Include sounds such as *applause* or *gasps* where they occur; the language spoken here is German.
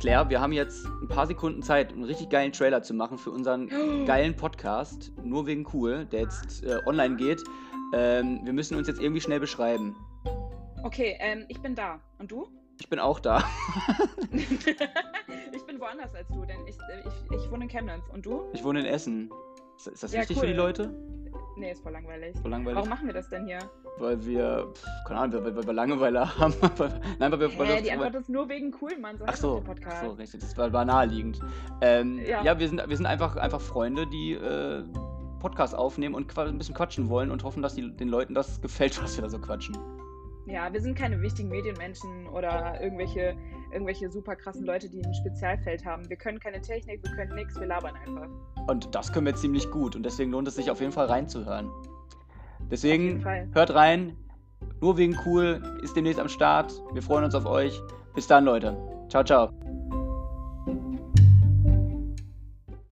Claire, wir haben jetzt ein paar Sekunden Zeit, einen richtig geilen Trailer zu machen für unseren *gasps* geilen Podcast, nur wegen cool, der jetzt äh, online geht. Ähm, wir müssen uns jetzt irgendwie schnell beschreiben. Okay, ähm, ich bin da. Und du? Ich bin auch da. *laughs* *laughs* ich bin woanders als du, denn ich, äh, ich, ich wohne in Chemnitz. Und du? Ich wohne in Essen. Ist, ist das Ja, wichtig cool. für die Leute? Nee, ist voll langweilig. So langweilig? Warum machen wir das denn hier? Weil wir, pf, keine Ahnung, weil, weil wir Langeweile *laughs* haben. Nein, weil wir, weil Hä, wir, die weil, Antwort ist nur wegen cool, Mann. So Ach so, Podcast. ach so, richtig. Das war, war naheliegend. Ähm, ja, Ja. wir, sind, wir sind einfach, einfach Freunde, die äh, Podcasts aufnehmen und ein bisschen quatschen wollen und hoffen, dass die, den Leuten das gefällt, *laughs* was wir da so quatschen. Ja, wir sind keine wichtigen Medienmenschen oder irgendwelche, irgendwelche super krassen Leute, die ein Spezialfeld haben. Wir können keine Technik, wir können nichts, wir labern einfach. Und das können wir ziemlich gut und deswegen lohnt es sich auf jeden Fall reinzuhören. Deswegen hört rein. Nur wegen cool ist demnächst am Start. Wir freuen uns auf euch. Bis dann, Leute. Ciao, ciao.